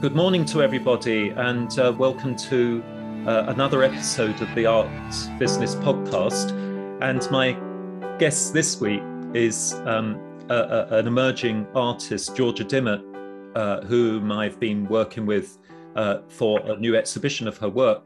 Good morning to everybody, and uh, welcome to uh, another episode of the Arts Business Podcast. And my guest this week is um, a, a, an emerging artist, Georgia Dymock, uh, whom I've been working with uh, for a new exhibition of her work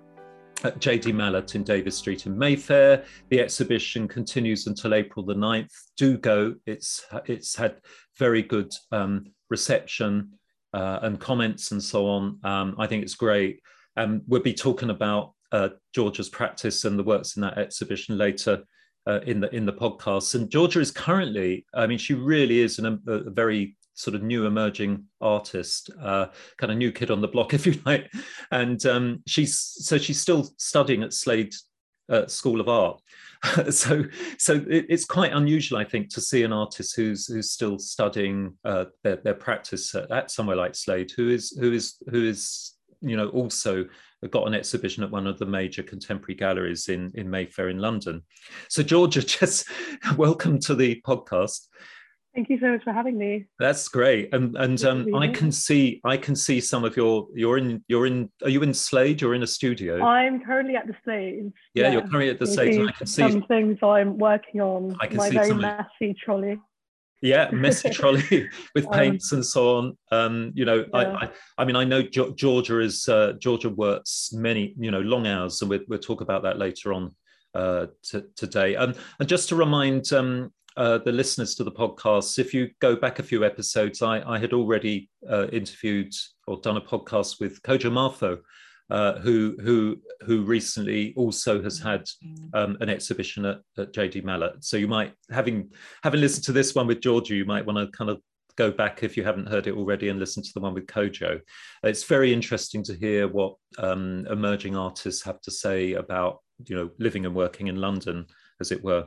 at JD Malat in Davis Street in Mayfair. The exhibition continues until April the 9th. Do go. It's, it's had very good um, reception uh, and comments and so on. Um, I think it's great. Um, we'll be talking about uh, Georgia's practice and the works in that exhibition later uh, in the in the podcast. And Georgia is currently, I mean, she really is an, a, a very sort of new emerging artist, uh, kind of new kid on the block, if you like. And um, she's so she's still studying at Slade uh, School of Art. so so it, it's quite unusual, I think, to see an artist who's who's still studying uh, their, their practice at, at, somewhere like Slade, who is who is who is you know also got an exhibition at one of the major contemporary galleries in in Mayfair in London. So Georgia, just welcome to the podcast. Thank you so much for having me. That's great, and and um, I can see I can see some of your you're in you're in are you in Slade? You're in a studio. I'm currently at the Slade. Yeah, yeah. you're currently at the Slade. I can see some things I'm working on. I can my see very messy trolley. Yeah, messy trolley with um, paints um, and so on. Um, you know, yeah. I, I, I mean I know Georgia is uh, Georgia works many you know long hours, and we'll, we'll talk about that later on uh, today. Um, and just to remind um, uh, the listeners to the podcast, if you go back a few episodes, I, I had already uh, interviewed or done a podcast with Kojo Marfo, uh, who who who recently also has had um, an exhibition at, at, JD Malat. So you might having having listened to this one with Georgia, you might want to kind of go back if you haven't heard it already and listen to the one with Kojo. It's very interesting to hear what um, emerging artists have to say about you know living and working in London, as it were.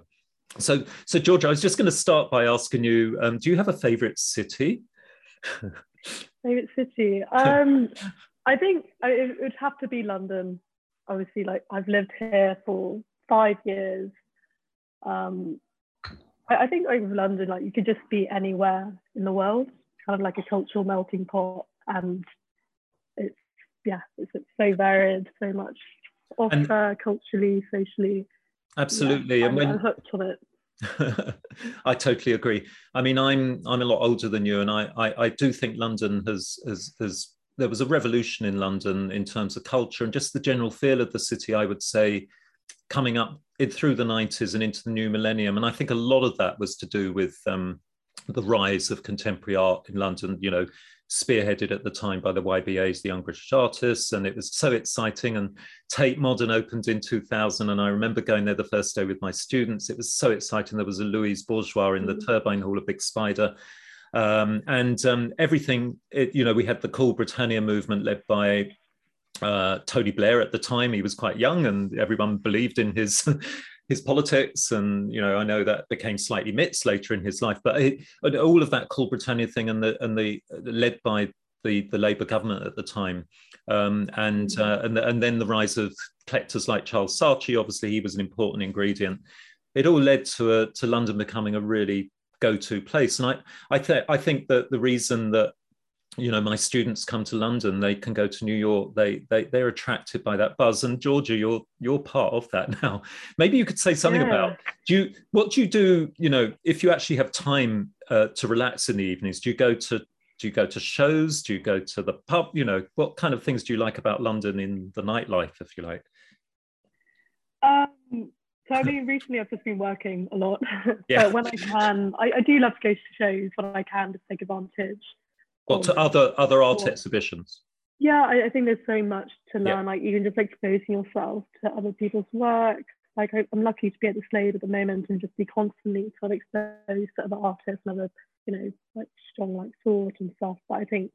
So, so Georgia, I was just going to start by asking you: um, Do you have a favourite city? favorite city? Um, I think it would have to be London. Obviously, like I've lived here for five years. Um, I, I think over London, like you could just be anywhere in the world, kind of like a cultural melting pot, and it's yeah, it's, it's so varied, so much offer and, culturally, socially. Absolutely, yeah, and when hooked on it. I totally agree. I mean, I'm I'm a lot older than you, and I I, I do think London has has has there was a revolution in London in terms of culture and just the general feel of the city. I would say coming up in, through the 90s and into the new millennium, and I think a lot of that was to do with um, the rise of contemporary art in London. You know, spearheaded at the time by the YBAs, the Young British Artists, and it was so exciting. And Tate Modern opened in 2000, and I remember going there the first day with my students. It was so exciting. There was a Louise Bourgeois in the mm. Turbine Hall of Big Spider. Um, and um, everything, it, you know, we had the Cool Britannia movement led by uh, Tony Blair at the time. He was quite young, and everyone believed in his his politics, and you know, I know that became slightly mixed later in his life. But it, all of that Cool Britannia thing, and the and the led by the the Labour government at the time, um, and mm. uh, and the, and then the rise of collectors like Charles Saatchi. Obviously, he was an important ingredient. It all led to a, to London becoming a really go-to place, and I I, th- I think that the reason that you know my students come to london they can go to new york they they they're attracted by that buzz and georgia you're you're part of that now maybe you could say something yeah. about do you what do you do you know if you actually have time uh, to relax in the evenings do you go to do you go to shows do you go to the pub you know what kind of things do you like about london in the nightlife if you like um so I mean, recently I've just been working a lot. Yeah. when I can, I, I do love to go to shows when I can to take advantage. Or to other other art or, exhibitions? Yeah, I, I, think there's so much to learn. Yeah. Like even just exposing yourself to other people's work. Like I, am lucky to be at the Slade at the moment and just be constantly sort of exposed to other artists and other, you know, like strong like thought and stuff. But I think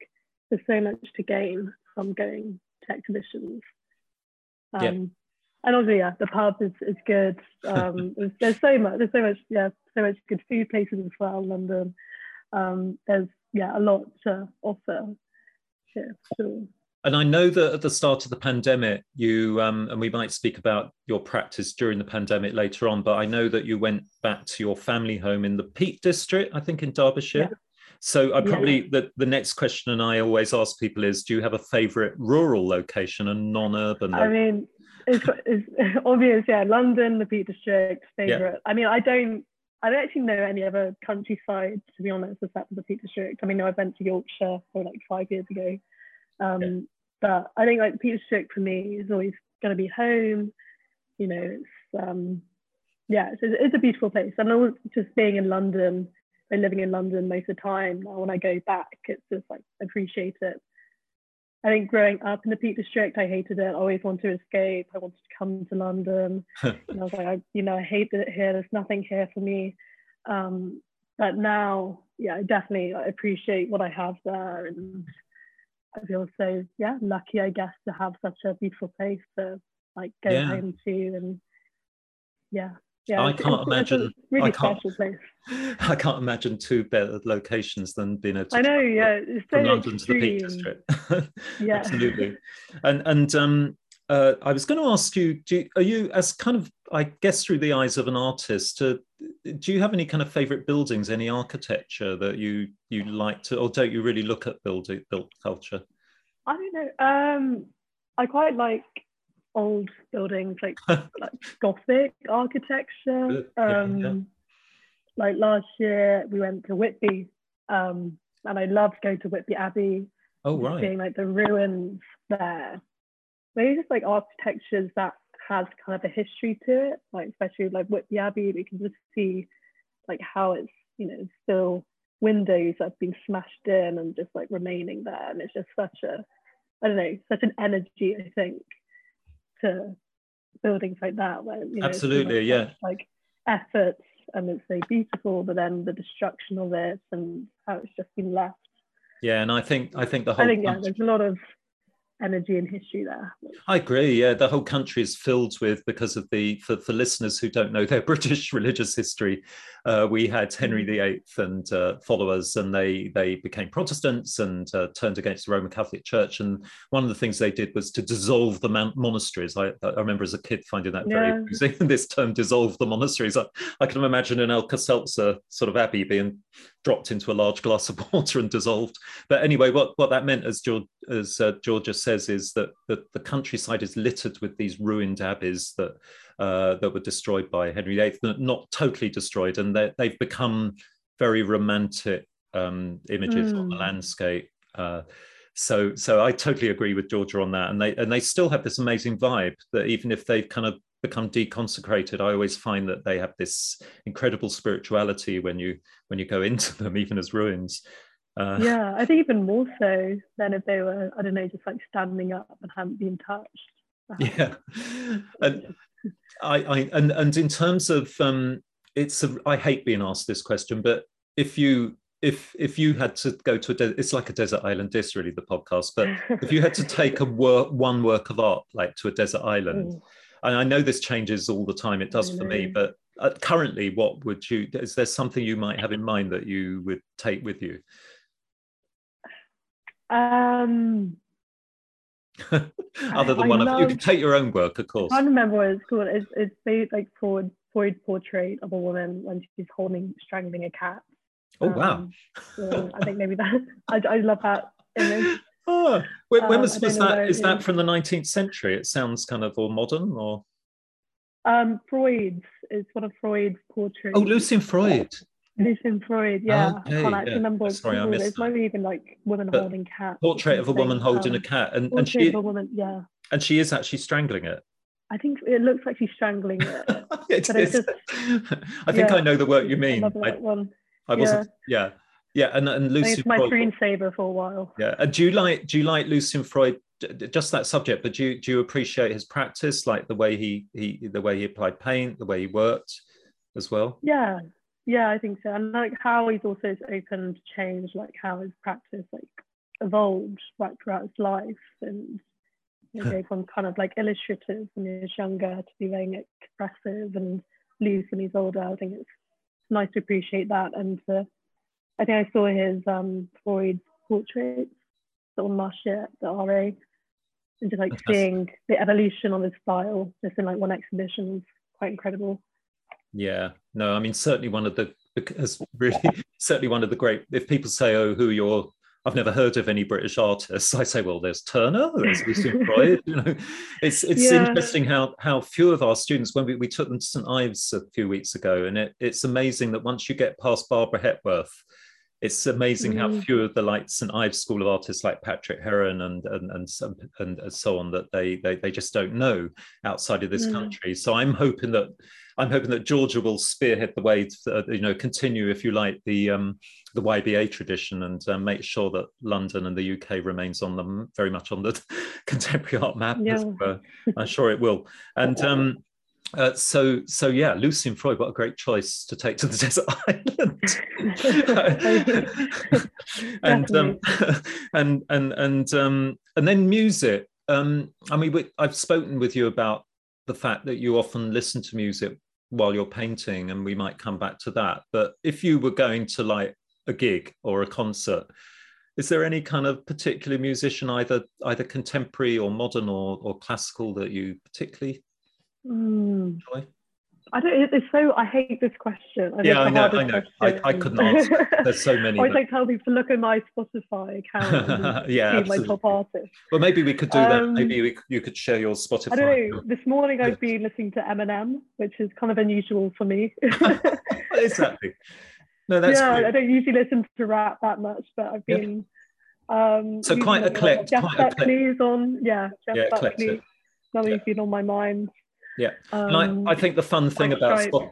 there's so much to gain from going to exhibitions. Um, yeah. And obviously, yeah, the pub is, is good. Um, there's, there's so much, there's so much, yeah, so much good food places as well. London. Um, there's yeah, a lot to offer here. Sure. And I know that at the start of the pandemic, you um, and we might speak about your practice during the pandemic later on, but I know that you went back to your family home in the Peak District, I think in Derbyshire. So I probably yeah. the, the next question and I always ask people is do you have a favorite rural location and non-urban? I mean it's, it's obvious, yeah, London, the Peak District, favorite. Yeah. I mean I don't I don't actually know any other countryside to be honest except for the Peak District. I mean I went to Yorkshire for like five years ago. Um, yeah. but I think like the Peak District for me is always gonna be home. You know, it's um yeah, it's, it's a beautiful place. And was just being in London and living in London most of the time. Now, when I go back, it's just like I appreciate it. I think growing up in the Peak District, I hated it. I always wanted to escape. I wanted to come to London. and I was like, I, you know, I hate it here. There's nothing here for me. Um, but now, yeah, I definitely appreciate what I have there, and I feel so, yeah, lucky, I guess, to have such a beautiful place to like go yeah. home to, and yeah, yeah, I can't imagine. really I can't, special place. I can't imagine two better locations than being able to. I know, yeah, it's so from London extreme. to the Peak District. yeah, absolutely. And and um, uh, I was going to ask you, you, are you as kind of, I guess, through the eyes of an artist, uh, do you have any kind of favourite buildings, any architecture that you you like to, or don't you really look at building built culture? I don't know. Um, I quite like old buildings like like Gothic architecture. Um, yeah, yeah. Like last year, we went to Whitby, um, and I loved going to Whitby Abbey. Oh right. Seeing like the ruins there. Maybe just like architectures that has kind of a history to it, like especially like Whitby Abbey, we can just see like how it's you know still windows that have been smashed in and just like remaining there, and it's just such a I don't know, such an energy I think to buildings like that where you know absolutely yeah. like efforts and it's so beautiful but then the destruction of it and how it's just been left. Yeah and i think i think the whole i think yeah there's a lot of energy and history there. I agree. Yeah, the whole country is filled with because of the for, for listeners who don't know their British religious history. Uh, we had Henry. VIII and uh, followers, and they they became Protestants and uh, turned against the Roman Catholic Church. And one of the things they did was to dissolve the man- monasteries. I, I, remember as a kid finding that very amusing. this term "dissolve the monasteries." I, I can imagine an Alka-Seltzer sort of abbey being dropped into a large glass of water and dissolved. But anyway, what, what that meant, as George, as uh, Georgia says, is that, that the countryside is littered with these ruined abbeys that uh, that were destroyed by Henry VIII, not totally destroyed, and they've become very romantic um, images mm. on the hmm. landscape. Uh, so, so I totally agree with Georgia on that, and they and they still have this amazing vibe that even if they've kind of become deconsecrated i always find that they have this incredible spirituality when you when you go into them even as ruins. Uh, yeah i think even more so than if they were i don't know just like standing up and hadn't been touched yeah. And i i and and in terms of um it's a, i hate being asked this question but if you if if you had to go to a de- it's like a desert island dish really the podcast but if you had to take a work one work of art like to a desert island mm and I know this changes all the time. It does for me, but uh, currently, what would you? Is there something you might have in mind that you would take with you? Um, Other than I one love, of you can take your own work, of course. I can't remember what it's called. It's it's the like Freud Freud portrait of a woman when she's holding strangling a cat. Oh um, wow! so I think maybe that I, I love that image. Oh, when, when um, was, was that? Is that from the 19th century? It sounds kind of all modern or? Um, Freud's is one of Freud's portraits. Oh, Lucian Freud. Lucian Freud, yeah. Okay, I can't actually yeah. remember Sorry, I missed It's maybe even like woman but holding cat. Portrait of a woman holding um, a cat, and and she, a woman, yeah. And she is actually strangling it. I think it looks like she's strangling it. it just, I think yeah, I know the work you mean. I, I, I wasn't. Yeah. yeah. Yeah, and and Lucian. It's my Freud, screensaver for a while. Yeah, and do you like do you like Lucian Freud? Just that subject, but do you do you appreciate his practice, like the way he he the way he applied paint, the way he worked, as well? Yeah, yeah, I think so, and like how he's also open to change, like how his practice like evolved right throughout his life, and you know, from kind of like illustrative when he was younger to be very expressive and loose when he's older. I think it's nice to appreciate that and to I think I saw his um, Freud portraits on last year at the RA, and just like seeing the evolution of his style just in like one exhibition was quite incredible. Yeah, no, I mean certainly one of the as really certainly one of the great. If people say, "Oh, who you're I've never heard of any British artists. I say, well, there's Turner, there's Lucian Freud. You know, it's it's yeah. interesting how how few of our students, when we, we took them to St Ives a few weeks ago, and it, it's amazing that once you get past Barbara Hepworth, it's amazing mm. how few of the like St Ives School of Artists like Patrick Heron and and and, and, and so on that they, they they just don't know outside of this mm. country. So I'm hoping that I'm hoping that Georgia will spearhead the way to uh, you know continue if you like the um, the YBA tradition and uh, make sure that London and the UK remains on the very much on the contemporary art map. Yeah. I'm sure it will. And um, uh, so, so yeah, Lucian Freud, what a great choice to take to the desert island. and, um, and and and um, and then music. Um, I mean, we, I've spoken with you about the fact that you often listen to music while you're painting, and we might come back to that. But if you were going to like a gig or a concert, is there any kind of particular musician, either either contemporary or modern or, or classical, that you particularly Mm. I don't. It's so. I hate this question. I yeah, I know. I know. I, I, couldn't answer. There's so many. I but... like tell people to look at my Spotify account. yeah, my top artists. Well, maybe we could do um, that. Maybe we, you could share your Spotify. I don't know. This morning I've been listening to Eminem, which is kind of unusual for me. exactly. No, that's yeah. Great. I don't usually listen to rap that much, but I've been. Yep. Um, so quite eclectic. Jeff Buckley's on. Yeah, Jeff yeah, Buckley. Something's yeah. been on my mind. Yeah, um, and I, I think the fun thing about Spot,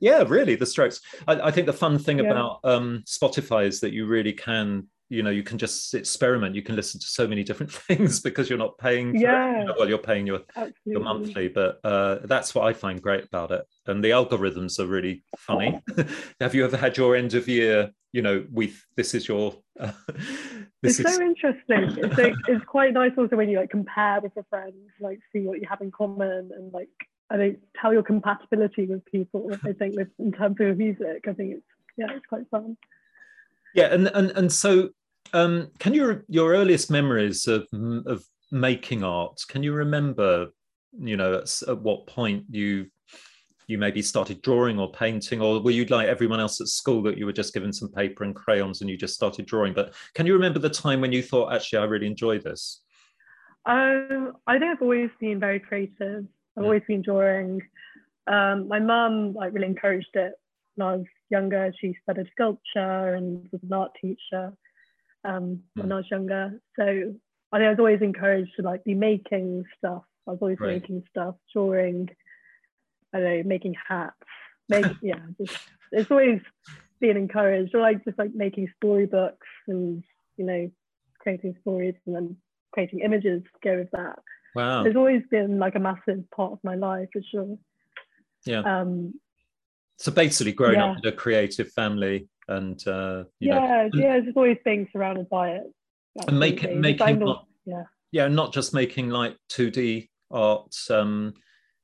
yeah, really, the Strokes. I, I think the fun thing yeah. about um, Spotify is that you really can you know you can just experiment. You can listen to so many different things because you're not paying yeah it. well you're paying your Absolutely. your monthly but uh, that's what i find great about it. And the algorithms are really funny. Have you ever had your end of year you know with this is your uh, this it's is... so interesting. It's, like, it's quite nice also when you like compare with your friends like see what you have in common and like i think tell your compatibility with people i think with in terms of music. I think it's yeah it's quite fun yeah, and and and so, um, can you your earliest memories of of making art? Can you remember, you know, at, at what point you you maybe started drawing or painting, or were you like everyone else at school that you were just given some paper and crayons and you just started drawing? But can you remember the time when you thought, actually, I really enjoy this? Um, I think I've always been very creative. I've yeah. always been drawing. Um, my mum like really encouraged it when I was younger, she studied sculpture and was an art teacher um, when hmm. I was younger. So I think I was always encouraged to like be making stuff. I was always right. making stuff, drawing, I don't know, making hats. Make yeah, just it's always being encouraged, or like just like making storybooks and you know, creating stories and then creating images to go with that. Wow. There's always been like a massive part of my life for sure. Yeah. Um, so basically, growing yeah. up in a creative family and uh, yeah, know, yeah, just always being surrounded by it. And making making not, yeah, yeah, not just making like two D art, um,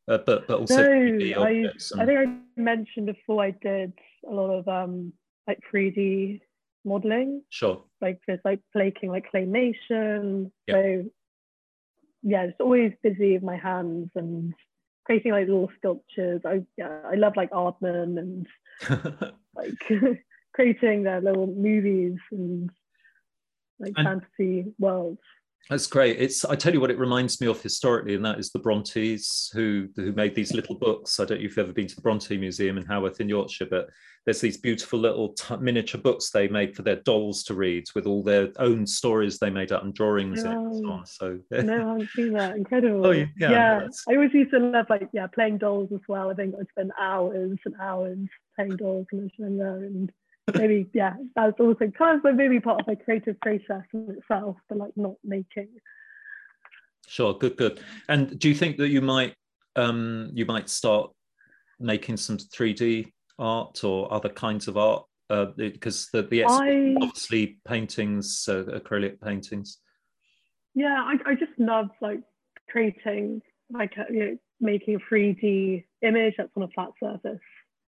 uh, but but also no, I, and... I think I mentioned before I did a lot of um like three D modeling. Sure. Like just like making like claymation. Yep. So yeah, it's always busy with my hands and creating like little sculptures. I yeah, I love like Aardman and like creating their little movies and like and fantasy worlds. That's great. It's I tell you what it reminds me of historically, and that is the Brontes who who made these little books. I don't know if you've ever been to the Bronte Museum in Haworth in Yorkshire, but there's these beautiful little t- miniature books they made for their dolls to read with all their own stories they made up and drawings oh, and so on. So no, I haven't seen that. Incredible. Oh, yeah, yeah. I always used to love like yeah playing dolls as well. I think I'd spend hours and hours playing dolls and and maybe yeah that's also kind of maybe part of my creative process in itself but like not making. Sure good good. And do you think that you might um you might start making some 3d art or other kinds of art? Uh, because the, the I, obviously paintings uh, acrylic paintings. Yeah I, I just love like creating like you know making a 3d image that's on a flat surface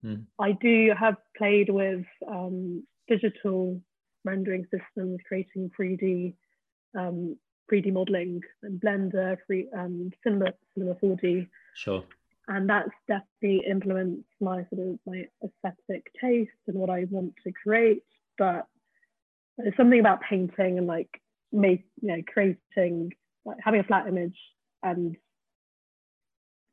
Mm. I do have played with um, digital rendering systems, creating 3D um, 3D modeling and Blender, free um, Cinema Cinema 4D. Sure. and that's definitely influenced my sort of my aesthetic taste and what I want to create. But there's something about painting and like make you know creating like having a flat image and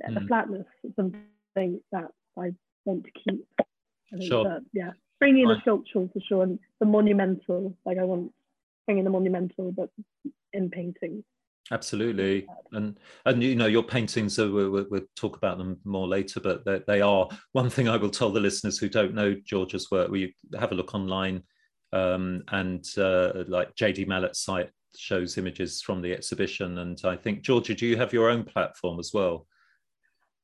mm. the flatness is something that I want to keep. I think sure. that, yeah, bringing in the sculptural for sure and the monumental. Like I want bringing the monumental, but in painting. Absolutely, and and you know your paintings. So we'll, we'll talk about them more later, but they, they, are one thing I will tell the listeners who don't know Georgia's work. We have a look online, um, and uh, like JD Malat's site shows images from the exhibition. And I think Georgia, do you have your own platform as well?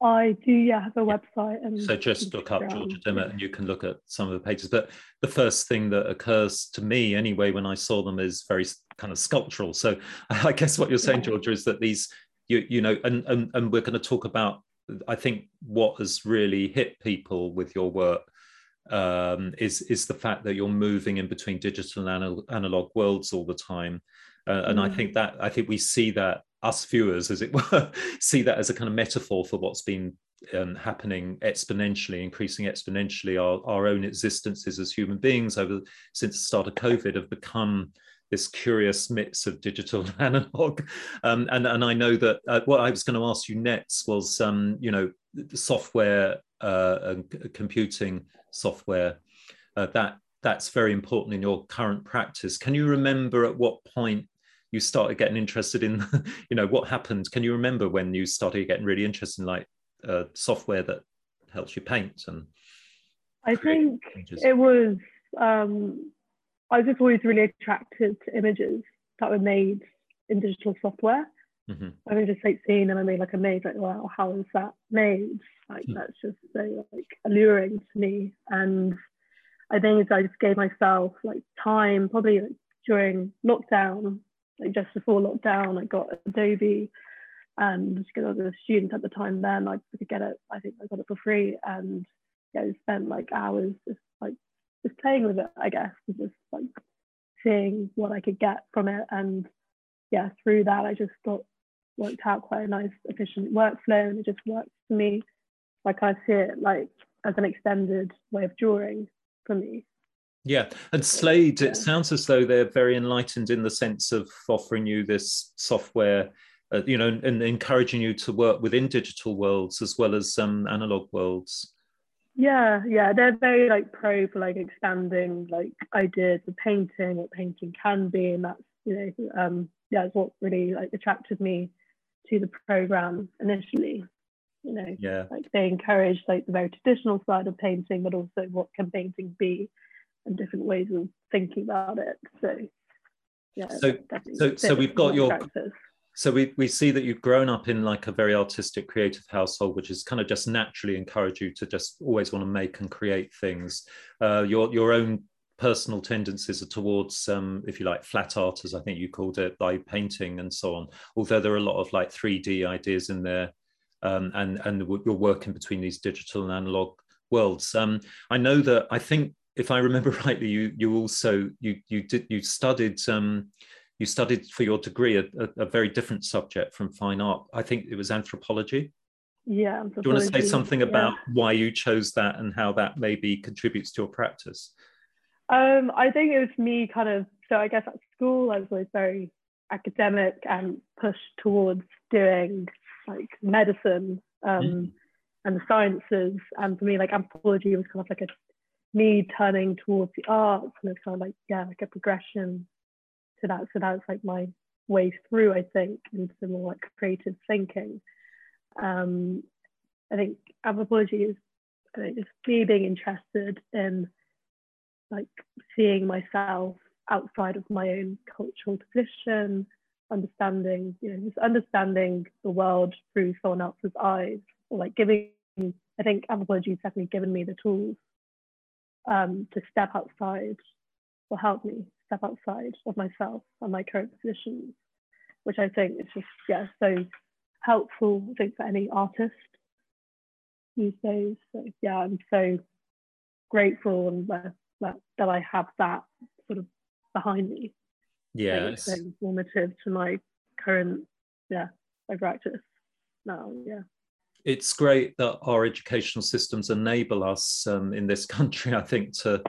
I do, yeah, have a website. And so just look up Georgia Dymock and you can look at some of the pages. But the first thing that occurs to me, anyway, when I saw them is very kind of sculptural. So I guess what you're saying, yeah. Georgia, is that these, you, you know, and, and, and we're going to talk about, I think, what has really hit people with your work um, is, is the fact that you're moving in between digital and analog worlds all the time. Uh, and mm. I think that I think we see that us viewers, as it were, see that as a kind of metaphor for what's been um, happening exponentially, increasing exponentially. Our, our own existences as human beings over since the start of COVID have become this curious mix of digital and analog. Um, and, and I know that uh, what I was going to ask you next was, um, you know, software uh, and computing software. Uh, that that's very important in your current practice. Can you remember at what point you started getting interested in you know what happened can you remember when you started getting really interested in like uh, software that helps you paint and i think images? it was um, i was just always really attracted to images that were made in digital software mm-hmm. i was just like seeing them and being like amazed like wow how is that made like hmm. that's just so like alluring to me and i think i just gave myself like time probably like, during lockdown like just before lockdown, I got Adobe um, and because I was a student at the time then I could get it, I think I got it for free and yeah, I spent like hours just like just playing with it, I guess, and just like seeing what I could get from it. And yeah, through that I just got worked out quite a nice efficient workflow and it just works for me. Like I see it like as an extended way of drawing for me. Yeah, and Slade, it sounds as though they're very enlightened in the sense of offering you this software, uh, you know, and encouraging you to work within digital worlds as well as um, analog worlds. Yeah, yeah, they're very like pro for like expanding like ideas of painting, what painting can be, and that's you know, um, yeah, it's what really like attracted me to the program initially. You know, yeah, like they encourage like the very traditional side of painting, but also what can painting be and different ways of thinking about it. So yeah. So so so we've got your practice. so we, we see that you've grown up in like a very artistic creative household which has kind of just naturally encouraged you to just always want to make and create things uh, your your own personal tendencies are towards um, if you like flat art as i think you called it by painting and so on although there are a lot of like 3d ideas in there um, and and you're working between these digital and analog worlds um, i know that i think if I remember rightly, you you also you you did you studied um, you studied for your degree a, a, a, very different subject from fine art. I think it was anthropology. Yeah. Do you want to say something about yeah. why you chose that and how that maybe contributes to your practice? Um, I think it was me kind of. So I guess at school I was always very academic and pushed towards doing like medicine um, mm. and the sciences. And for me, like anthropology was kind of like a me turning towards the arts and it's kind of like yeah like a progression to that. So that's like my way through i think into more like creative thinking. Um i think anthropology is I think me being interested in like seeing myself outside of my own cultural position understanding you know just understanding the world through someone else's eyes or like giving i think anthropology has definitely given me the tools um, to step outside or help me step outside of myself and my current positions, which I think is just, yeah, so helpful, I think, for any artist these days. So, yeah, I'm so grateful and that, that, that I have that sort of behind me. Yeah. It's informative to my current, yeah, my practice now, yeah. It's great that our educational systems enable us um, in this country, I think, to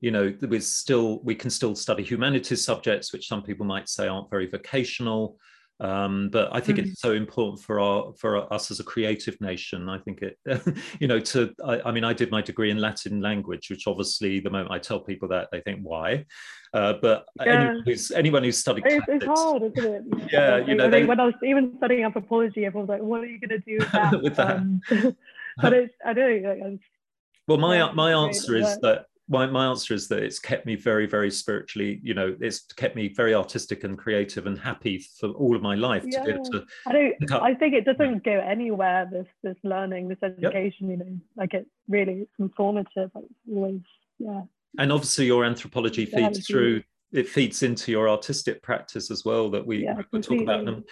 you know, we still we can still study humanities subjects, which some people might say aren't very vocational. Um, but I think mm. it's so important for our for us as a creative nation. I think it, you know, to I, I, mean, I did my degree in Latin language, which obviously the moment I tell people that they think why. Uh, but yeah. anyone, who's, anyone who's studied it's, it's hard, isn't it? Yeah, you know, they, when I was even studying anthropology, everyone was like, "What are you going to do with that?" with that. Um, but it's I don't Like, well, my my answer is that my, my answer is that it's kept me very very spiritually you know it's kept me very artistic and creative and happy for all of my life yeah. to be able to i don't i think it doesn't go anywhere this this learning this education yep. you know like it really it's informative like always yeah. And obviously your anthropology feeds through it feeds into your artistic practice as well that we, yeah, we talk about. them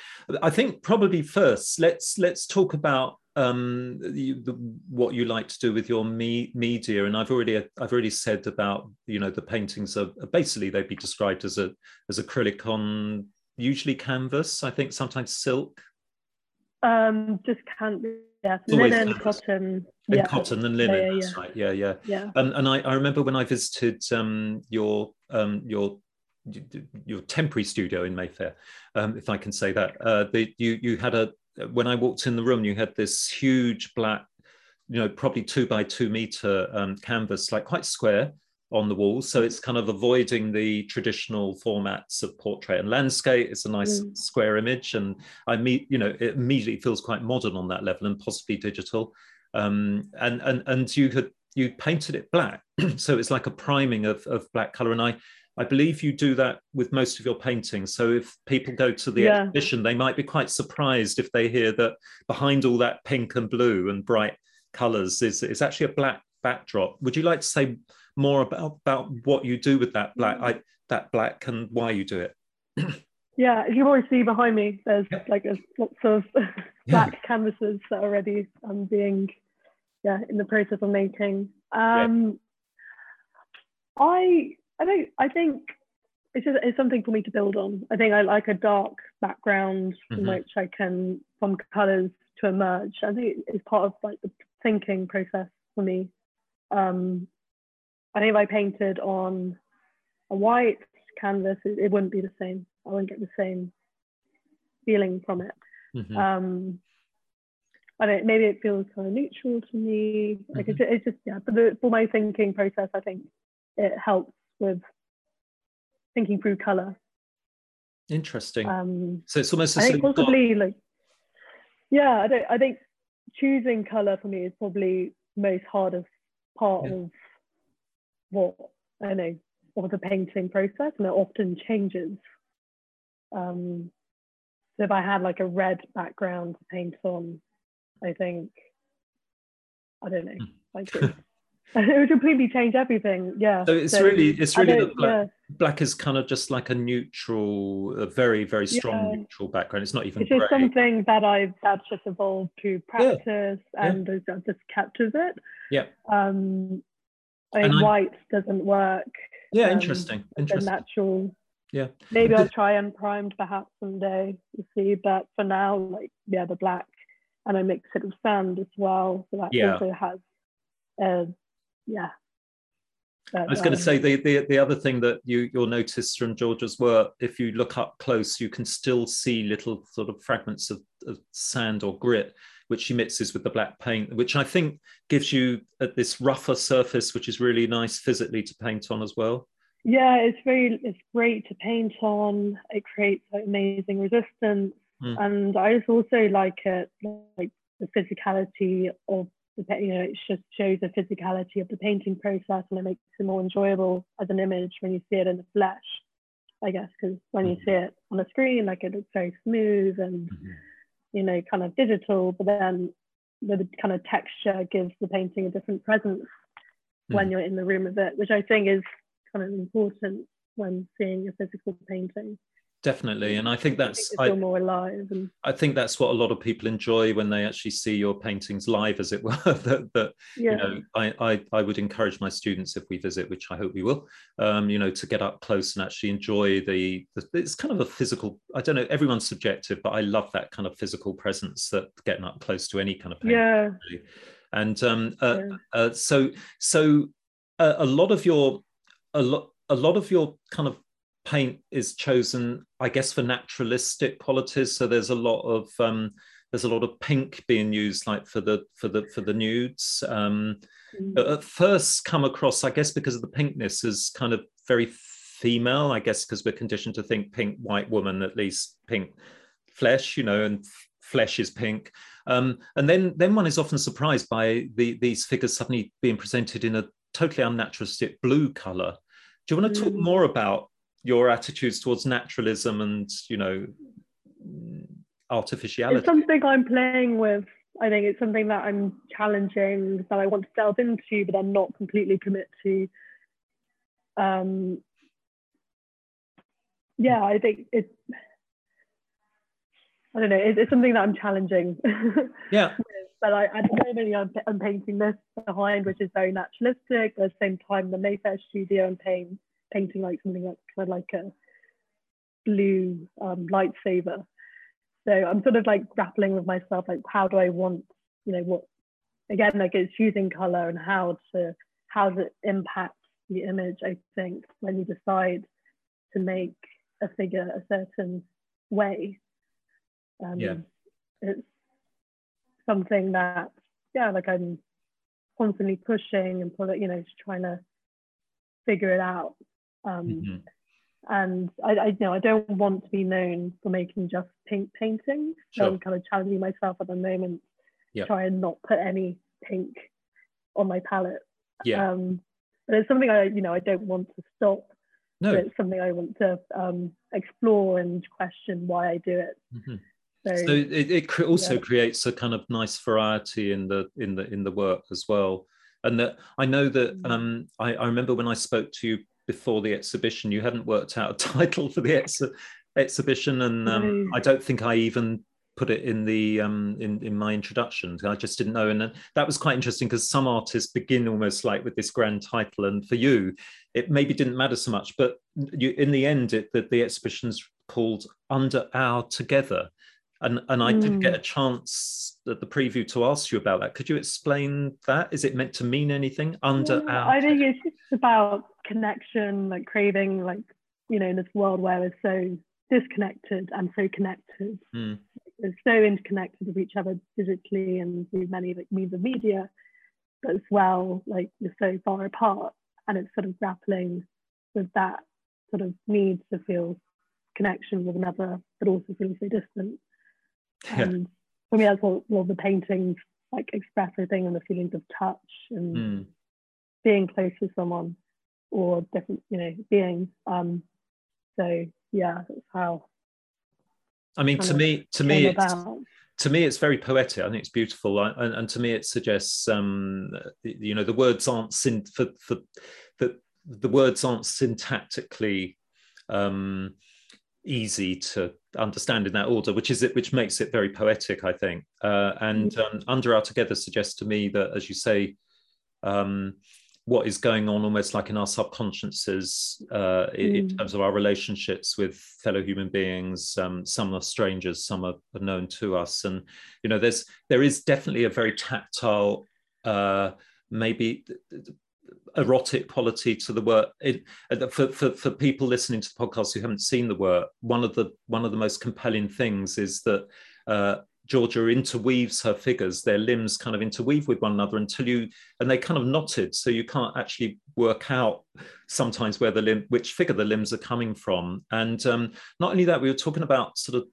i think probably first let's let's talk about um, the, the, what you like to do with your me, media. And I've already I've already said about you know the paintings are basically they'd be described as a as acrylic on usually canvas. I think sometimes silk. Um, just can't. Yeah, linen, cotton. And yeah. cotton and linen. Yeah, yeah, that's right. Yeah, yeah. Yeah. And and I, I remember when I visited um, your um, your your temporary studio in Mayfair, um, if I can say that. Uh, the, you you had a when I walked in the room, you had this huge black, you know, probably two by two meter um, canvas, like quite square on the walls. So it's kind of avoiding the traditional formats of portrait and landscape. It's a nice mm. square image. And I meet, you know, it immediately feels quite modern on that level and possibly digital. Um, and, and, and you had, you painted it black. so it's like a priming of, of black color. And I, I believe you do that with most of your paintings. So if people go to the yeah. exhibition, they might be quite surprised if they hear that behind all that pink and blue and bright colours is, is actually a black backdrop. Would you like to say more about, about what you do with that black, I, that black and why you do it? yeah, you can always see behind me, there's like there's lots of black yeah. canvases that are already um, being, yeah, in the process of making. Um, I I don't. I think it's just it's something for me to build on. I think I like a dark background mm-hmm. from which I can from colours to emerge. I think it's part of like the thinking process for me. Um, I think if I painted on a white canvas, it, it, wouldn't be the same. I wouldn't get the same feeling from it. Mm-hmm. Um, I don't. Maybe it feels kind of neutral to me. Like mm-hmm. it's, it's, just yeah. But the, for my thinking process, I think it helps with thinking through color. Interesting. Um, so it's almost. I think possibly like, yeah, I don't. I think choosing color for me is probably most hardest part yeah. of what I know of the painting process, and it often changes. Um, so if I had like a red background to paint on, I think I don't know, hmm. like it would completely change everything. Yeah. So it's so really, it's really black, yeah. black is kind of just like a neutral, a very, very strong yeah. neutral background. It's not even. It's just something that I've that's just evolved through practice, yeah. and I've just with it. Yeah. Um, I mean, white doesn't work. Yeah, um, interesting. Interesting. natural. Yeah. Maybe I'll try unprimed perhaps someday to see, but for now, like yeah, the black, and I mix it with sand as well, so that yeah. also has a yeah. But, I was going to um, say the, the the other thing that you you'll notice from Georgia's work, if you look up close, you can still see little sort of fragments of, of sand or grit, which she mixes with the black paint, which I think gives you this rougher surface, which is really nice physically to paint on as well. Yeah, it's very it's great to paint on. It creates like, amazing resistance, mm. and I just also like it like the physicality of you know, it just shows the physicality of the painting process and it makes it more enjoyable as an image when you see it in the flesh, I guess, because when you see it on a screen, like it looks very smooth and, mm-hmm. you know, kind of digital, but then the kind of texture gives the painting a different presence mm. when you're in the room with it, which I think is kind of important when seeing a physical painting. Definitely and i think that's I, more alive and... I think that's what a lot of people enjoy when they actually see your paintings live as it were that, that yeah. you know I, I, I would encourage my students if we visit which i hope we will um, you know to get up close and actually enjoy the, the, it's kind of a physical i don't know everyone's subjective but i love that kind of physical presence that getting up close to any kind of painting yeah really. and um, uh, yeah. uh, so so uh, a lot of your a lot a lot of your kind of paint is chosen, I guess, for naturalistic qualities. So there's a lot of um, there's a lot of pink being used, like for the for the for the nudes. Um, mm. At first, come across, I guess, because of the pinkness, as kind of very female. I guess because we're conditioned to think pink white woman, at least pink flesh, you know, and flesh is pink. Um, and then then one is often surprised by the, these figures suddenly being presented in a totally unnaturalistic blue color. Do you want to talk mm. more about your attitudes towards naturalism and you know artificiality? It's something i'm playing with. I think it's something that i'm challenging that i want to delve into but i'm not completely commit to. Um yeah i think it's i don't know it's, it's something that i'm challenging. Yeah. But I, at the moment I'm, I'm painting this behind which is very naturalistic. At the same time the mayfair studio i'm painting painting like something like kind of like a blue um, lightsaber. So I'm sort of like grappling with myself, like how do I want, you know, what again, like it's choosing color and how to how does it impact the image, I think, when you decide to make a figure a certain way. Um, yeah. It's something that, yeah, like I'm constantly pushing and it, you know, just trying to figure it out. Um, mm-hmm. And I, I, you know I don't want to be known for making just pink paintings. Sure. So I'm kind of challenging myself at the moment yep. to try and not put any pink on my palette. Yeah. Um, but it's something I you know I don't want to stop. No. But it's something I want to um, explore and question why I do it. Mm-hmm. So, so, it, it also yeah. creates a kind of nice variety in the in the in the work as well and that i know that mm. um, I, I, remember when i spoke to you before the exhibition. You hadn't worked out a title for the ex- exhibition, and um, I don't think I even put it in the um, in in my introduction. I just didn't know, and that was quite interesting because some artists begin almost like with this grand title, and for you, it maybe didn't matter so much. But you, in the end, it, the, the exhibition's called Under Our Together, and and I mm. didn't get hmm. a chance at the preview to ask you about that. Could you explain that? Is it meant to mean anything under yeah, our? I think it's just about connection, like craving, like you know, in this world where we're so disconnected and so connected. Mm. We're so interconnected with each other digitally and through many like means of media, but as well, like we're so far apart, and it's sort of grappling with that sort of need to feel connection with another, but also feeling so distant. Yeah. And for me, that's what, what the paintings like express, think, and the feelings of touch and mm. being close to someone or different, you know, beings. Um, so yeah, that's how. I mean, to me, to me, it's, to me, it's very poetic. I think it's beautiful, I, and, and, to me, it suggests, um, you know, the words aren't syn- for for the the words aren't syntactically um, easy to understand in that order, which is it, which makes it very poetic, I think. Uh, and mm. um, Under Our Together suggests to me that, as you say, um, what is going on almost like in our subconsciouses uh, mm. in terms of our relationships with fellow human beings. Um, some are strangers, some are, are, known to us, and you know, there's there is definitely a very tactile, uh, maybe erotic quality to the work. It, uh, for, for, for people listening to the podcast who haven't seen the work, one of the one of the most compelling things is that uh, Georgia interweaves her figures. Their limbs kind of interweave with one another until you and they kind of knotted, so you can't actually work out sometimes where the limb, which figure the limbs are coming from. And um, not only that, we were talking about sort of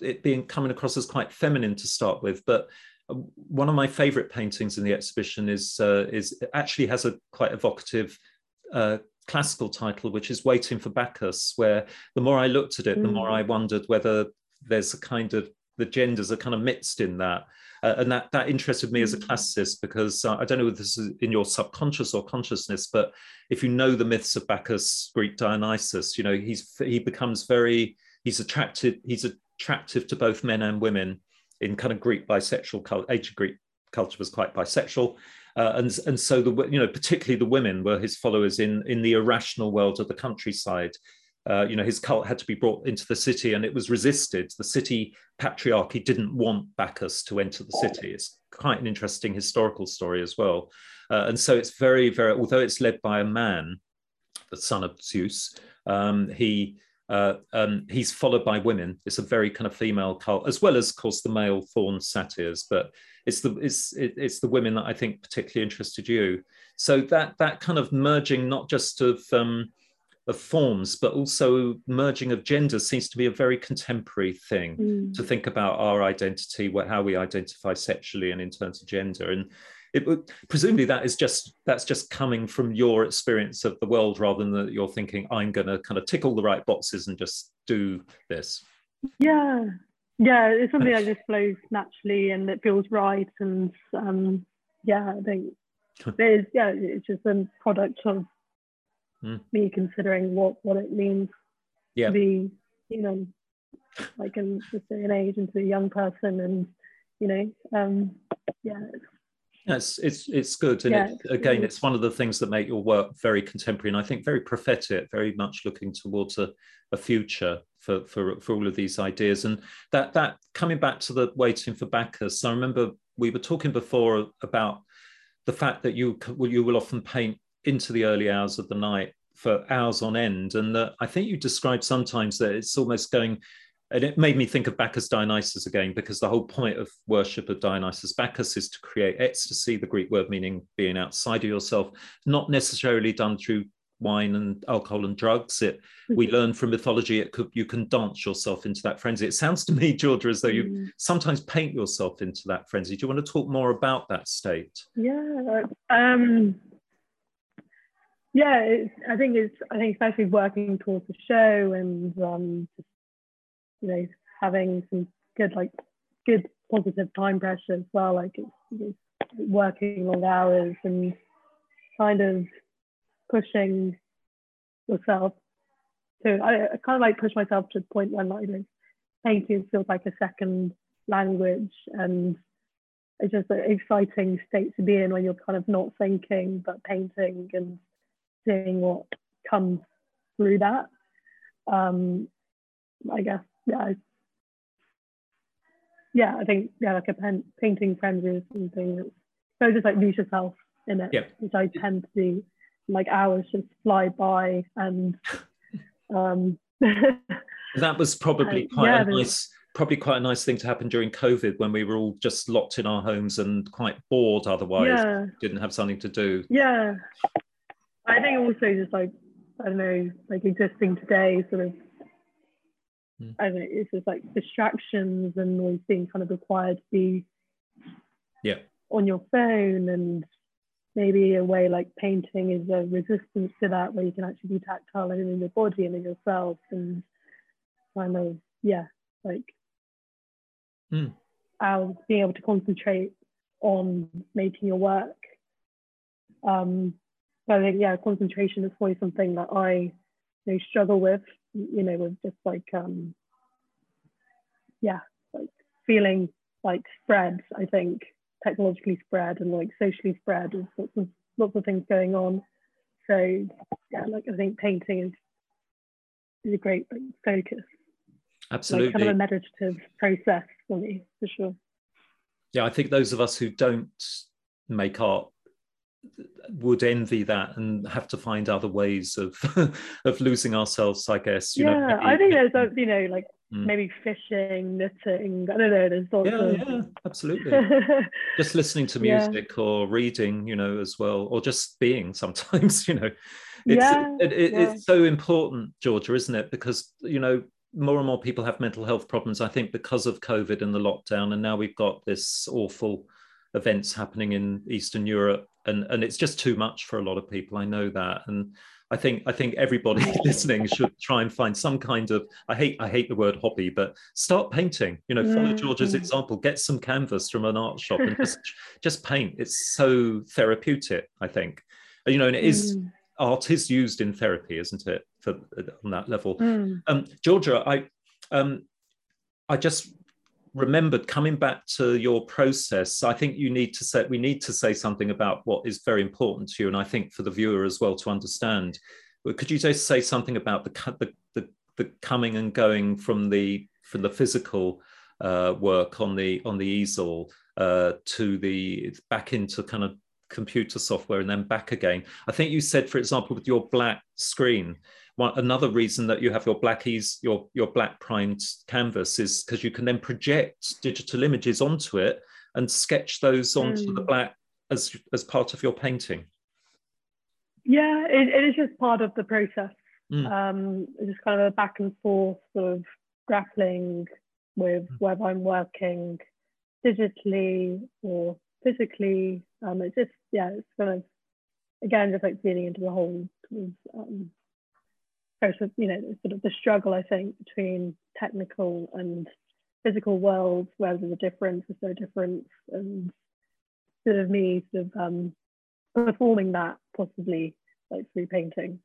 it being coming across as quite feminine to start with, but one of my favorite paintings in the exhibition is uh, is actually has a quite evocative uh, classical title, which is "Waiting for Bacchus." Where the more I looked at it, mm. the more I mm. wondered whether there's a kind of the genders are kind of mixed in that. Uh, and that that interested me as a mm. classicist because uh, I don't know if this is in your subconscious or consciousness, but if you know the myths of Bacchus, Greek Dionysus, you know he's he becomes very he's attracted he's attractive to both men and women in kind of Greek bisexual culture. Ancient Greek culture was quite bisexual. Uh, and and so the you know particularly the women were his followers in in the irrational world of the countryside. Uh, you know his cult had to be brought into the city and it was resisted. The city patriarchy didn't want Bacchus to enter the city. It's quite an interesting historical story as well. Uh, and so it's very very although it's led by a man, the son of Zeus. Um, he uh, um, he's followed by women. It's a very kind of female cult, as well as, of course, the male faun satyrs. But it's the it's it, it's the women that I think particularly interested you. So that that kind of merging, not just of um, of forms, but also merging of genders seems to be a very contemporary thing mm. to think about our identity, what, how we identify sexually and in terms of gender. And it would presumably that is just that's just coming from your experience of the world rather than that you're thinking i'm going to kind of tick all the right boxes and just do this yeah yeah it's something that just flows naturally and it feels right and um yeah i think there's yeah it's just a product of mm. me considering what what it means yeah. to be you know like in this day and age into a young person and you know um yeah Yes, it's it's good, and yeah, it, again, it's one of the things that make your work very contemporary, and I think very prophetic, very much looking towards a, a future for, for for all of these ideas. And that that coming back to the waiting for Bacchus, I remember we were talking before about the fact that you you will often paint into the early hours of the night for hours on end, and that I think you described sometimes that it's almost going and it made me think of Bacchus Dionysus again, because the whole point of worship of Dionysus Bacchus is to create ecstasy, the Greek word meaning being outside of yourself, not necessarily done through wine and alcohol and drugs. It we mm-hmm. learn from mythology it could you can dance yourself into that frenzy. It sounds to me, Georgia, as though you mm. sometimes paint yourself into that frenzy. Do you want to talk more about that state? Yeah. Um yeah, I think it's I think especially working towards the show and um, just you know having some good like good positive time pressure as well like it's, it's working long hours and kind of pushing yourself to I, I, kind of like push myself to the point where like you know, painting feels like a second language and it's just an exciting state to be in when you're kind of not thinking but painting and seeing what comes through that. Um, I guess yeah, yeah, I think yeah, like a pen, painting frenzy is something so just like lose yourself in it, yeah. which I tend to do. Like hours just fly by, and um, that was probably quite yeah, a nice, probably quite a nice thing to happen during COVID when we were all just locked in our homes and quite bored. Otherwise, yeah. didn't have something to do. Yeah, I think also just like I don't know, like existing today, sort of mm. I don't know, it's just like distractions and always being kind of required to be yeah on your phone and maybe a way like painting is a resistance to that where you can actually be tactile and in your body and in yourself and kind of yeah like mm. being able to concentrate on making your work um I think yeah concentration is always something that I you know, struggle with you know, with just like, um, yeah, like feeling like spread, I think, technologically spread and like socially spread. and lots of, lots of things going on. So yeah, like I think painting is, is a great like, focus. Absolutely. Like, kind of a meditative process for me, for sure. Yeah, I think those of us who don't make art would envy that and have to find other ways of of losing ourselves i guess you yeah know, maybe, i think there's a, you know like mm. maybe fishing knitting i don't know there's lots yeah, of... yeah absolutely just listening to music yeah. or reading you know as well or just being sometimes you know it's yeah, it, it, yeah. it's so important georgia isn't it because you know more and more people have mental health problems i think because of covid and the lockdown and now we've got this awful events happening in Eastern Europe, and and it's just too much for a lot of people. I know that, and I think I think everybody listening should try and find some kind of I hate I hate the word hobby, but start painting. You know, follow. George's example. Get some canvas from an art shop and just just paint. It's so therapeutic. I think, you know, and it is mm. art is used in therapy, isn't it? For on that level, mm. um, Georgia, I um, I just remembered coming back to your process. I think you need to say we need to say something about what is very important to you, and I think for the viewer as well to understand. Could you just say something about the the, the, the coming and going from the from the physical uh, work on the on the easel uh, to the back into kind of computer software and then back again. I think you said, for example, with your black screen, one, another reason that you have your black ease, your your black primed canvas is because you can then project digital images onto it and sketch those onto mm. the black as as part of your painting. Yeah, it, it is just part of the process. Mm. Um, it's just kind of a back and forth sort of grappling with mm. whether I'm working digitally or physically. Um, it's just yeah, it's kind of again just like feeding into the whole sort of, process. You know, sort of the struggle I think between technical and physical worlds, where there's a difference, there's no difference, and sort of me sort of um, performing that possibly like through painting.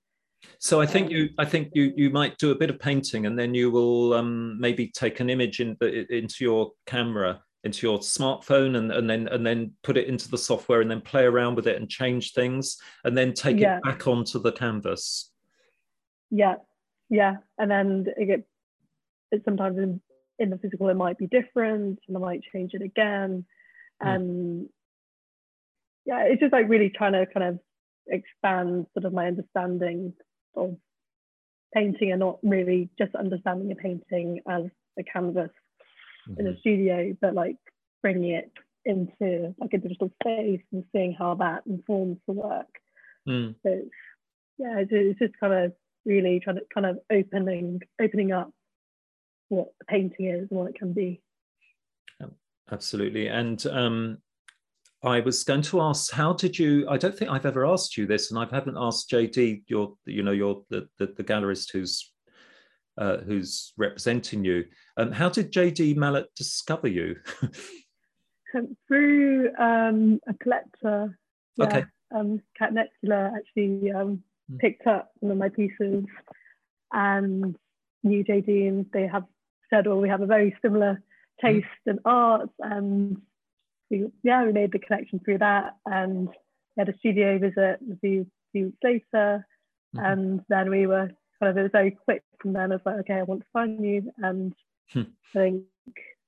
So I think um, you, I think you, you might do a bit of painting, and then you will um, maybe take an image in into your camera, into your smartphone, and, and then and then put it into the software, and then play around with it and change things, and then take yeah. it back onto the canvas. Yeah, yeah, and then it get it sometimes in, in the physical it might be different, and I might change it again, hmm. and yeah, it's just like really trying to kind of expand sort of my understanding of painting and not really just understanding a painting as a canvas mm-hmm. in a mm-hmm. studio, but like bringing it into like a digital space and seeing how that informs the work. Mm. So yeah, it's, it's just kind of really trying to kind of opening opening up what painting is and what it can be. Absolutely, and um, I was going to ask, how did you? I don't think I've ever asked you this, and I haven't asked JD, your, you know, your the the, the gallerist who's uh, who's representing you. Um, how did JD Malat discover you? Through um, a collector. Yeah, okay. Um, Cat Nebula actually um. Picked up one of my pieces and knew JD, and they have said, "Well, we have a very similar hmm. taste mm. in art," and we, yeah, we made the connection through that and we had a studio visit a few, few weeks later. Mm-hmm. And then we were kind of, it was very quick from then. I was like, okay, I want to sign you. And hmm. I think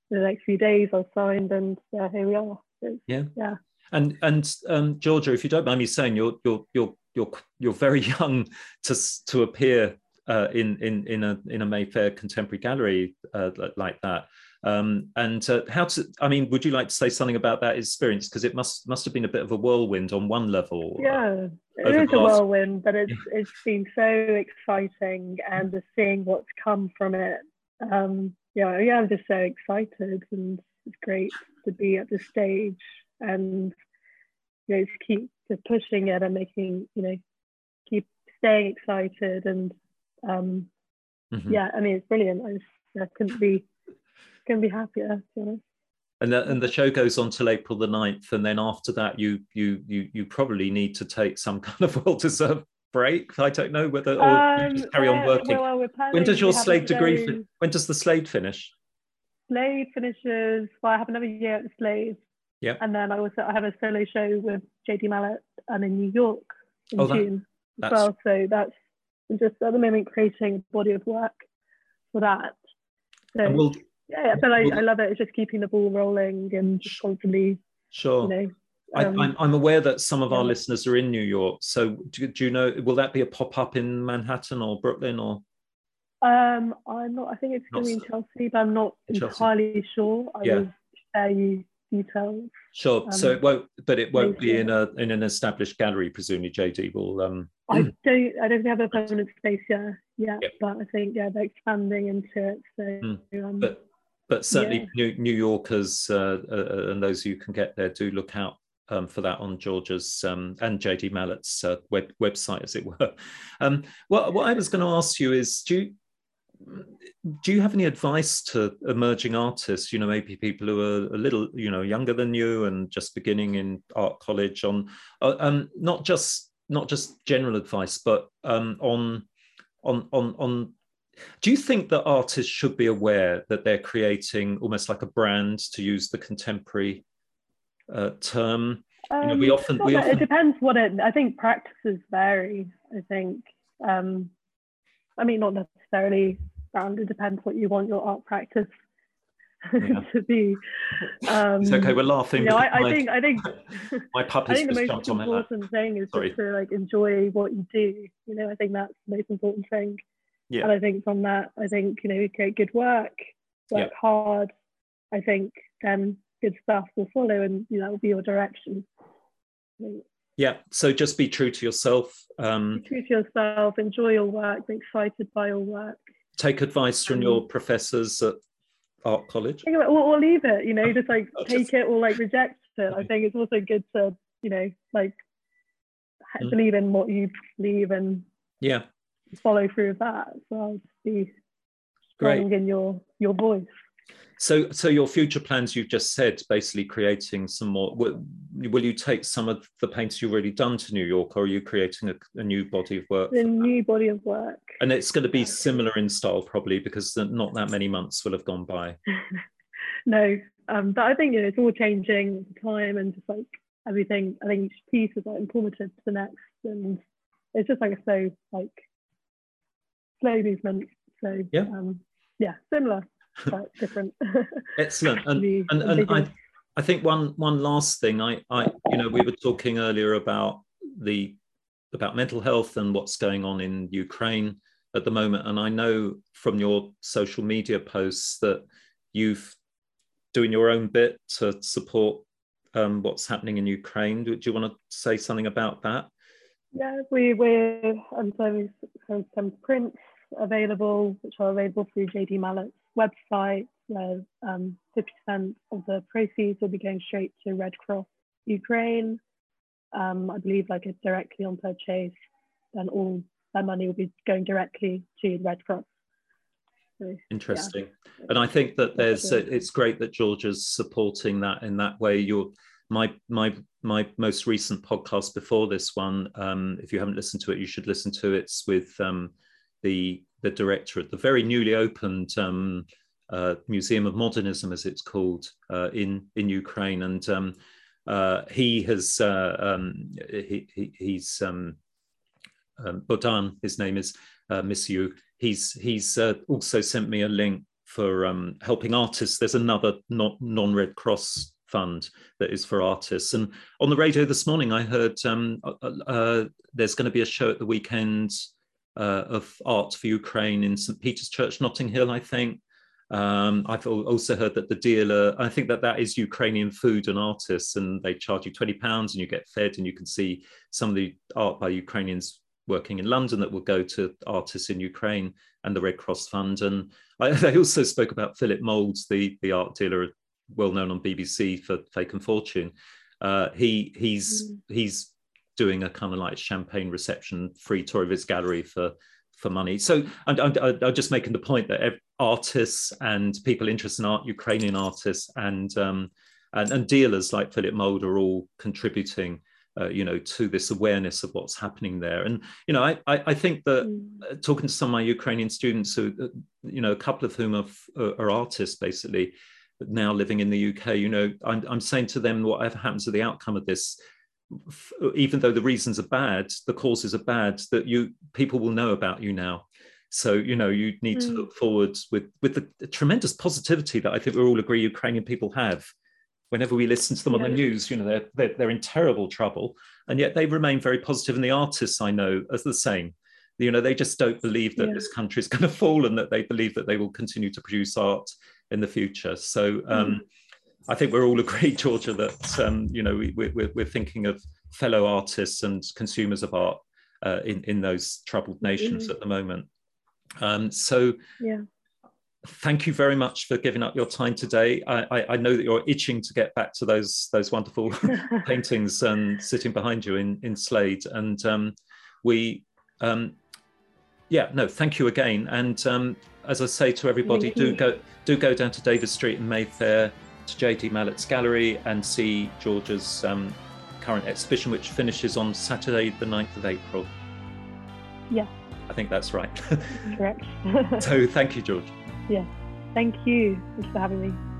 the next few days I signed and yeah, here we are. It's, yeah. Yeah. And and um, Georgia, if you don't mind me saying, you're you're you're you're you're very young to to appear uh, in in in a in a Mayfair contemporary gallery uh, like that. Um, and uh, how to, I mean, would you like to say something about that experience? Because it must must have been a bit of a whirlwind on one level. Uh, yeah, it is a whirlwind, but it's it's been so exciting, and just seeing what's come from it. Um, yeah, yeah, I'm just so excited, and it's great to be at this stage, and you know, to keep pushing it and making you know, keep staying excited, and um, mm-hmm. yeah, I mean, it's brilliant. I, just, I couldn't be can be happier. And the, and the show goes on till April the 9th, and then after that, you you you you probably need to take some kind of well-deserved break. I don't know whether or um, just carry on working. Well, when does your Slade degree? When does the Slade finish? Slade finishes. Well, I have another year at the Slade. Yeah. And then I also I have a solo show with JD Malat and in New York in oh, June that, as well. So that's just at the moment creating a body of work for that. So, we'll, yeah, but I, I love it. It's just keeping the ball rolling and just constantly. Sure. You know, um, I, am I'm aware that some of our listeners are in New York. So do, do you know? Will that be a pop up in Manhattan or Brooklyn or? Um, I'm not. I think it's going to be in Chelsea, but I'm not entirely sure. I yeah. will share you details. Sure. Um, so it won't, but it won't be in a in an established gallery. Presumably, JD will. Um, I don't. I don't have a permanent space yet. Yeah, yep. but I think yeah, they're expanding into it. So. Mm. Um, but but certainly yeah. New, New, Yorkers uh, uh, and those who can get there do look out um, for that on Georgia's um, and JD Malat's uh, web, website, as it were. Um, what, what I was going to ask you is, do you, do you have any advice to emerging artists? You know, maybe people who are a little, you know, younger than you and just beginning in art college on, uh, um, not just not just general advice, but um, on on on on Do you think that artists should be aware that they're creating almost like a brand, to use the contemporary uh, term? Um, you know, we um, often, we often... It depends what it. I think practices vary. I think. Um, I mean, not necessarily brand. It depends what you want your art practice yeah. to be. Um, it's okay. We're laughing. You know, I, I think I think my puppy's I think the most important thing is Sorry. just to like enjoy what you do. You know, I think that's the most important thing. Yeah. And I think from that, I think you know, you create good work, work yeah. hard. I think then good stuff will follow, and you know, that will be your direction. Yeah. So just be true to yourself. Um, be true to yourself. Enjoy your work. Be excited by your work. Take advice from um, your professors at art college? Or, or leave it you know just like take just... it or like reject it. I think it's also good to you know like mm. believe in what you believe and yeah. follow through with that. So i'll be strong Great. in your your voice so, so your future plans you've just said, basically creating some more. Will, will, you take some of the paintings you've already done to New York, or are you creating a, a new body of work? A new body of work. And it's going to be similar in style, probably, because not that many months will have gone by. no, um, but I think you know, it's all changing with time and just like everything. I think each piece is like informative to the next, and it's just like a so like slow movement. So yeah, um, yeah, similar quite different. Excellent. And, and, and I, I think one one last thing, I, I you know, we were talking earlier about the about mental health and what's going on in Ukraine at the moment. And I know from your social media posts that you've doing your own bit to support um, what's happening in Ukraine. Do, do, you want to say something about that? Yeah, we we're um, so some prints available, which are available through JD Malat's website where um, 50% of the proceeds will be going straight to Red Cross Ukraine. Um, I believe like it's directly on purchase, then all that money will be going directly to Red Cross. So, Interesting. Yeah. And I think that there's, it's great that Georgia's supporting that in that way. You're, my, my, my most recent podcast before this one, um, if you haven't listened to it, you should listen to it. It's with um, the the director at the very newly opened um, uh, Museum of Modernism, as it's called, uh, in in Ukraine, and um, uh, he has uh, um, he, he, he's um, um, Bodan, his name is uh, Miss You. He's he's uh, also sent me a link for um, helping artists. There's another non Red Cross fund that is for artists. And on the radio this morning, I heard um, there's going to be a show at the weekend uh, of art for Ukraine in St. Peter's Church, Notting Hill, I think. Um, I've also heard that the dealer, I think that that is Ukrainian food and artists, and they charge you £20 and you get fed, and you can see some of the art by Ukrainians working in London that will go to artists in Ukraine and the Red Cross Fund. And I, they also spoke about Philip Moulds, the, the art dealer, well known on BBC for Fake and Fortune. Uh, he he's mm. he's doing a kind of like champagne reception free tour of his gallery for for money. So I'm, I'm, I'm just making the point that artists and people interested in art, Ukrainian artists and um, and, and, dealers like Philip Mould are all contributing, uh, you know, to this awareness of what's happening there. And you know, I I, I think that mm. uh, talking to some of my Ukrainian students, who uh, you know, a couple of whom are, are artists basically now living in the UK, you know, I'm, I'm saying to them, whatever happens to the outcome of this, even though the reasons are bad, the causes are bad, that you people will know about you now. So you know you need mm. to look forward with with the, the, tremendous positivity that I think we all agree Ukrainian people have. Whenever we listen to them yeah. on the news, you know they're, they're they're in terrible trouble, and yet they remain very positive. And the artists I know are the same. You know they just don't believe that yeah. this country is going to fall, and that they believe that they will continue to produce art in the future. So. Um, mm I think we're all agreed, Georgia, that um, you know we, are we're, we're thinking of fellow artists and consumers of art uh, in in those troubled nations mm-hmm. at the moment. Um, so, yeah. Thank you very much for giving up your time today. I, I, I know that you're itching to get back to those those wonderful paintings and sitting behind you in in Slade, and um, we, um, yeah, no, thank you again. And um, as I say to everybody, do go do go down to Davies Street in Mayfair to JD Malat's gallery and see Georgia's um, current exhibition, which finishes on Saturday, the 9th of April. Yeah. I think that's right. Correct. so thank you, George. Yeah. Thank you. Thank you for having me.